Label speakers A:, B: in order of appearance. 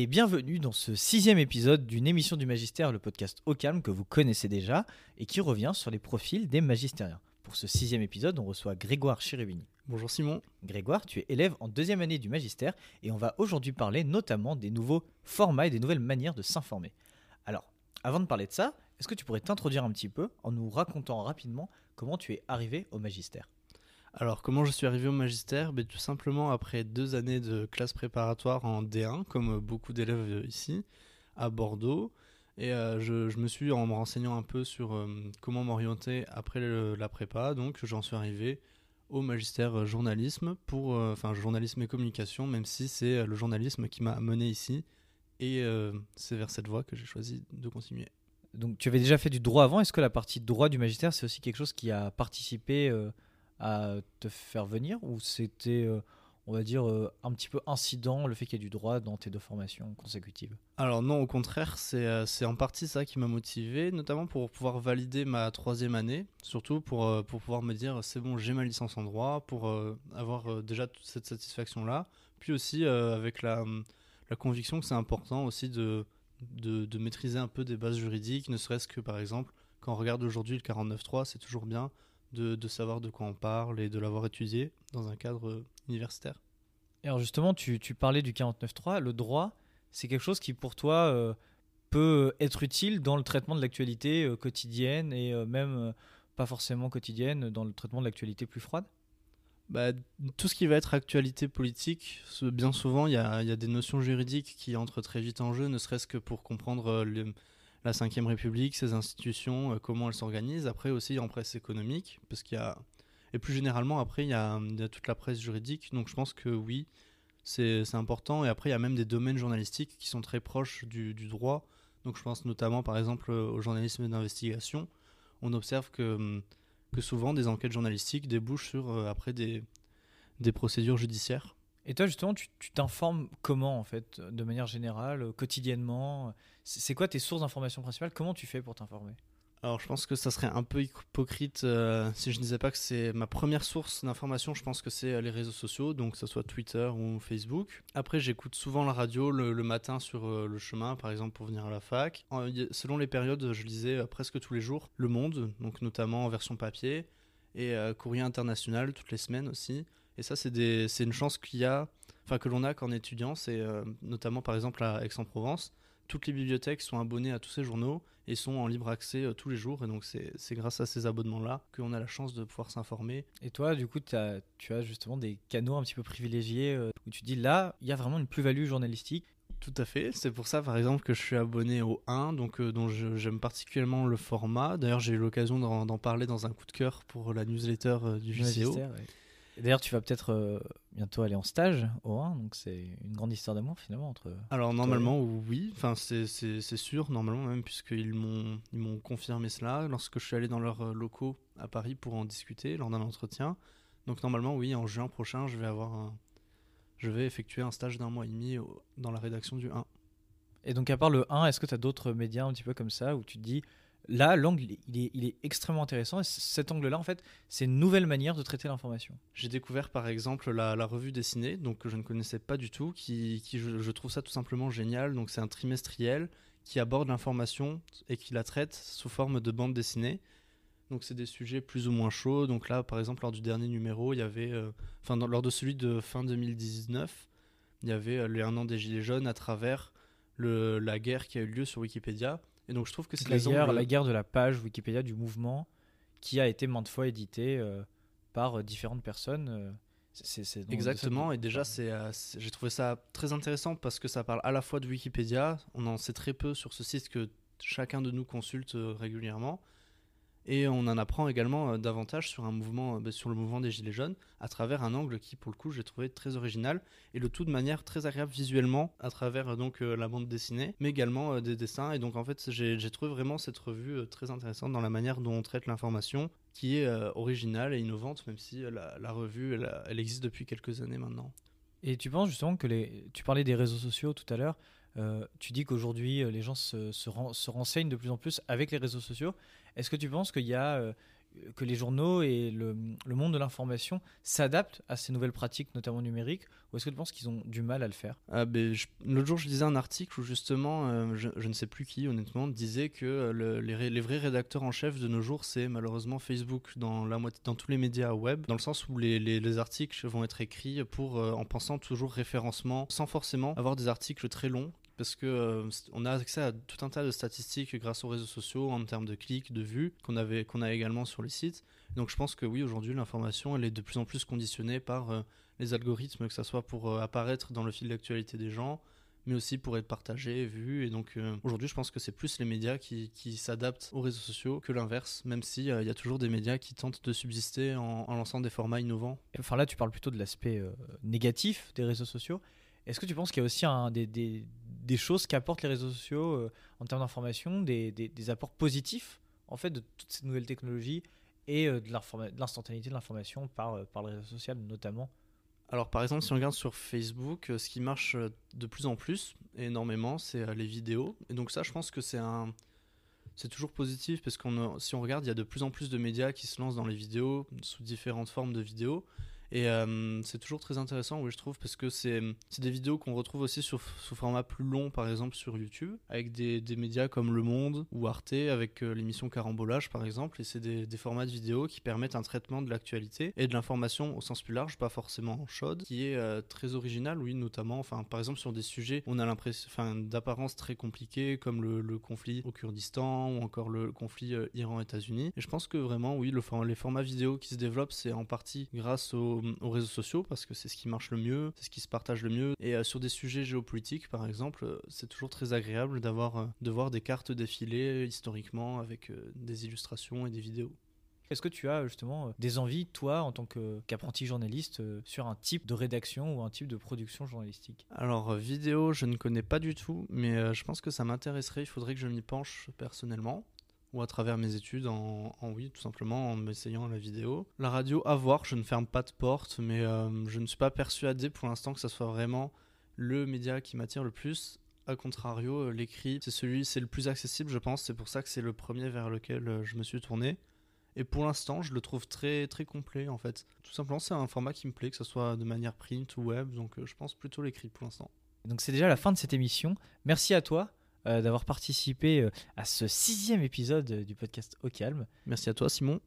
A: et bienvenue dans ce sixième épisode d'une émission du Magistère, le podcast Au Calme que vous connaissez déjà et qui revient sur les profils des magistériens. Pour ce sixième épisode, on reçoit Grégoire Chirubini.
B: Bonjour Simon.
A: Grégoire, tu es élève en deuxième année du Magistère et on va aujourd'hui parler notamment des nouveaux formats et des nouvelles manières de s'informer. Alors, avant de parler de ça, est-ce que tu pourrais t'introduire un petit peu en nous racontant rapidement comment tu es arrivé au Magistère?
B: Alors, comment je suis arrivé au magistère? Ben, Tout simplement après deux années de classe préparatoire en D1, comme beaucoup d'élèves ici, à Bordeaux. Et euh, je, me suis, en me renseignant un peu sur euh, comment m'orienter après la prépa, donc j'en suis arrivé au magistère journalisme, pour, euh, enfin journalisme et communication, même si c'est le journalisme qui m'a mené ici. Et c'est vers cette voie que j'ai choisi de continuer.
A: Donc tu avais déjà fait du droit avant, est-ce que la partie droit du magistère, c'est aussi quelque chose qui a participé à te faire venir ou c'était, euh, on va dire, euh, un petit peu incident le fait qu'il y ait du droit dans tes deux formations consécutives?
B: Alors non, au contraire, euh, c'est en partie ça qui m'a motivé, notamment pour pouvoir valider ma troisième année, surtout pour, pour pouvoir me dire c'est bon, j'ai ma licence en droit, pour avoir déjà toute cette satisfaction-là, puis aussi avec la, la conviction que c'est important aussi de, de, de, maîtriser un peu des bases juridiques, ne serait-ce que par exemple, quand on regarde aujourd'hui le 49.3, c'est toujours bien de, savoir de quoi on parle et de l'avoir étudié dans un cadre euh, universitaire.
A: Et alors justement, tu, parlais du 49.3, le droit, c'est quelque chose qui pour toi euh, peut être utile dans le traitement de l'actualité euh, quotidienne et même pas forcément quotidienne, dans le traitement de l'actualité plus froide?
B: Bah, tout ce qui va être actualité politique, bien souvent, il y a, y a, des notions juridiques qui entrent très vite en jeu, ne serait-ce que pour comprendre le, la Ve République, ses institutions, euh, comment elles s'organisent. Après aussi en presse économique, parce qu'il y a... Et plus généralement, après, il y, a, toute la presse juridique. Donc je pense que oui, c'est important. Et après, il y a même des domaines journalistiques qui sont très proches du, droit. Donc je pense notamment, par exemple, au journalisme d'investigation. On observe que, souvent, des enquêtes journalistiques débouchent sur, euh, après, des, des procédures judiciaires.
A: Et toi, justement, tu t'informes comment, en fait, de manière générale, euh, quotidiennement C'est quoi tes sources d'information principales? Comment tu fais pour t'informer?
B: Alors je pense que ça serait un peu hypocrite euh, si je ne disais pas que c'est ma première source d'information, je pense que c'est euh, les réseaux sociaux, donc que ce soit Twitter ou Facebook. Après j'écoute souvent la radio le, matin sur le chemin, par exemple pour venir à la fac. selon les périodes, je lisais presque tous les jours Le Monde, donc notamment en version papier, et Courrier International toutes les semaines aussi. Et ça, c'est une chance qu'il y a, enfin que l'on a quand étudiant, c'est euh, notamment par exemple à Aix-en-Provence. Toutes les bibliothèques sont abonnées à tous ces journaux et sont en libre accès euh, tous les jours. Et donc, c'est grâce à ces abonnements-là qu'on a la chance de pouvoir s'informer.
A: Et toi, du coup, as, tu as justement des canaux un petit peu privilégiés euh, où tu dis là, il y a vraiment une plus-value journalistique.
B: Tout à fait. C'est pour ça, par exemple, que je suis abonné au 1, donc dont j'aime particulièrement le format. D'ailleurs, j'ai eu l'occasion d'en parler dans un coup de cœur pour la newsletter du JCO.
A: D'ailleurs, tu vas peut-être euh, bientôt aller en stage au 1, donc c'est une grande histoire d'amour finalement entre.
B: Alors normalement oui, enfin c'est sûr normalement même puisqu'ils m'ont ils m'ont confirmé cela lorsque je suis allé dans leurs euh, locaux à Paris pour en discuter lors d'un entretien. Donc normalement oui, en juin prochain, je vais avoir je vais effectuer un stage d'un mois et demi dans la rédaction du 1.
A: Et donc à part le 1, est-ce que tu as d'autres médias un petit peu comme ça où tu te dis Là, l'angle, il est, extrêmement intéressant. Et cet angle-là, en fait, c'est une nouvelle manière de traiter l'information.
B: J'ai découvert, par exemple, la, revue dessinée, donc que je ne connaissais pas du tout, qui, je, trouve ça tout simplement génial. Donc, c'est un trimestriel qui aborde l'information et qui la traite sous forme de bande dessinée. Donc, c'est des sujets plus ou moins chauds. Donc là, par exemple, lors du dernier numéro, il y avait, euh, enfin, lors de celui de fin 2019, il y avait euh, les an des Gilets jaunes à travers la guerre qui a eu lieu sur Wikipédia et donc je trouve que c'est
A: la guerre, la guerre de la page Wikipédia du mouvement qui a été maintes fois édité euh, par euh, différentes personnes. Euh,
B: Exactement, et déjà c'est, j'ai trouvé ça très intéressant parce que ça parle à la fois de Wikipédia, on en sait très peu sur ce site que chacun de nous consulte régulièrement, et on en apprend également euh, davantage sur, un mouvement, euh, sur le mouvement des Gilets jaunes à travers un angle qui, pour le coup, j'ai trouvé très original et le tout de manière très agréable visuellement à travers euh, donc la bande dessinée, mais également des dessins. Et donc, en fait, j'ai trouvé vraiment cette revue très intéressante dans la manière dont on traite l'information qui est originale et innovante, même si la, revue, elle, existe depuis quelques années maintenant.
A: Et tu penses justement que les... Tu parlais des réseaux sociaux tout à l'heure. Tu dis qu'aujourd'hui, les gens se, se, se, renseignent de plus en plus avec les réseaux sociaux. Est-ce que tu penses qu'il y a euh, que les journaux et le, monde de l'information s'adaptent à ces nouvelles pratiques, notamment numériques, ou est-ce que tu penses qu'ils ont du mal à le faire?
B: Ah, ben, L'autre jour, je lisais un article où justement, euh, je, ne sais plus qui, honnêtement, disait que euh, le- les, vrais rédacteurs en chef de nos jours, c'est malheureusement Facebook dans, la moitié, dans tous les médias web, dans le sens où les, les- les articles vont être écrits pour, euh, en pensant toujours référencement, sans forcément avoir des articles très longs. Parce que euh, on a accès à tout un tas de statistiques grâce aux réseaux sociaux en termes de clics, de vues, qu'on avait, qu'on a également sur les sites. Donc je pense que oui, aujourd'hui, l'information, elle est de plus en plus conditionnée par euh, les algorithmes, que ça soit pour euh, apparaître dans le fil d'actualité des gens, mais aussi pour être partagé, vu. Et donc aujourd'hui, je pense que c'est plus les médias qui, s'adaptent aux réseaux sociaux que l'inverse, même s'il y a toujours des médias qui tentent de subsister en, en lançant des formats innovants.
A: Enfin là, tu parles plutôt de l'aspect négatif des réseaux sociaux. Est-ce que tu penses qu'il y a aussi un, des- des choses qu'apportent les réseaux sociaux euh, en termes d'information, des, des- apports positifs en fait de toutes ces nouvelles technologies et euh, de l'instantanéité de l'information par, euh, par le réseau social notamment
B: Alors par exemple, si on regarde sur Facebook, euh, ce qui marche euh, de plus en plus, énormément, c'est les vidéos. Et donc ça, je pense que c'est un... C'est toujours positif parce qu'on si on regarde, il y a de plus en plus de médias qui se lancent dans les vidéos sous différentes formes de vidéos. Et euh, c'est toujours très intéressant, oui, je trouve, parce que c'est des vidéos qu'on retrouve aussi sur, sous format plus long, par exemple sur YouTube, avec des, des médias comme Le Monde ou Arte, avec euh, l'émission Carambolage, par exemple. Et c'est des, formats de vidéos qui permettent un traitement de l'actualité et de l'information au sens plus large, pas forcément chaude, qui est euh, très original, oui, notamment, enfin, par exemple, sur des sujets, on a l'impression, d'apparence très compliqués, comme le, conflit au Kurdistan ou encore le conflit Iran-États-Unis. Et je pense que vraiment, oui, le, les formats vidéo qui se développent, c'est en partie grâce aux, aux réseaux sociaux, parce que c'est ce qui marche le mieux, c'est ce qui se partage le mieux. Et euh, sur des sujets géopolitiques, par exemple, euh, c'est toujours très agréable d'avoir, euh, de voir des cartes défiler historiquement avec des illustrations et des vidéos.
A: Est-ce que tu as justement des envies, toi, en tant qu'apprenti journaliste, sur un type de rédaction ou un type de production journalistique?
B: Alors, vidéo, je ne connais pas du tout, mais je pense que ça m'intéresserait. Il faudrait que je m'y penche personnellement, ou à travers mes études, en, oui, tout simplement, en m'essayant la vidéo. La radio, à voir, je ne ferme pas de porte, mais euh, je ne suis pas persuadé pour l'instant que ça soit vraiment le média qui m'attire le plus. A contrario, euh, l'écrit, c'est celui, c'est le plus accessible, je pense. C'est pour ça que c'est le premier vers lequel euh, je me suis tourné. Et pour l'instant, je le trouve très très complet en fait. Tout simplement, c'est un format qui me plaît, que ce soit de manière print ou web, donc je pense plutôt l'écrit pour l'instant.
A: Donc c'est déjà la fin de cette émission. Merci à toi euh, d'avoir participé euh, à ce sixième épisode du podcast Au Calme.
B: Merci à toi, Simon.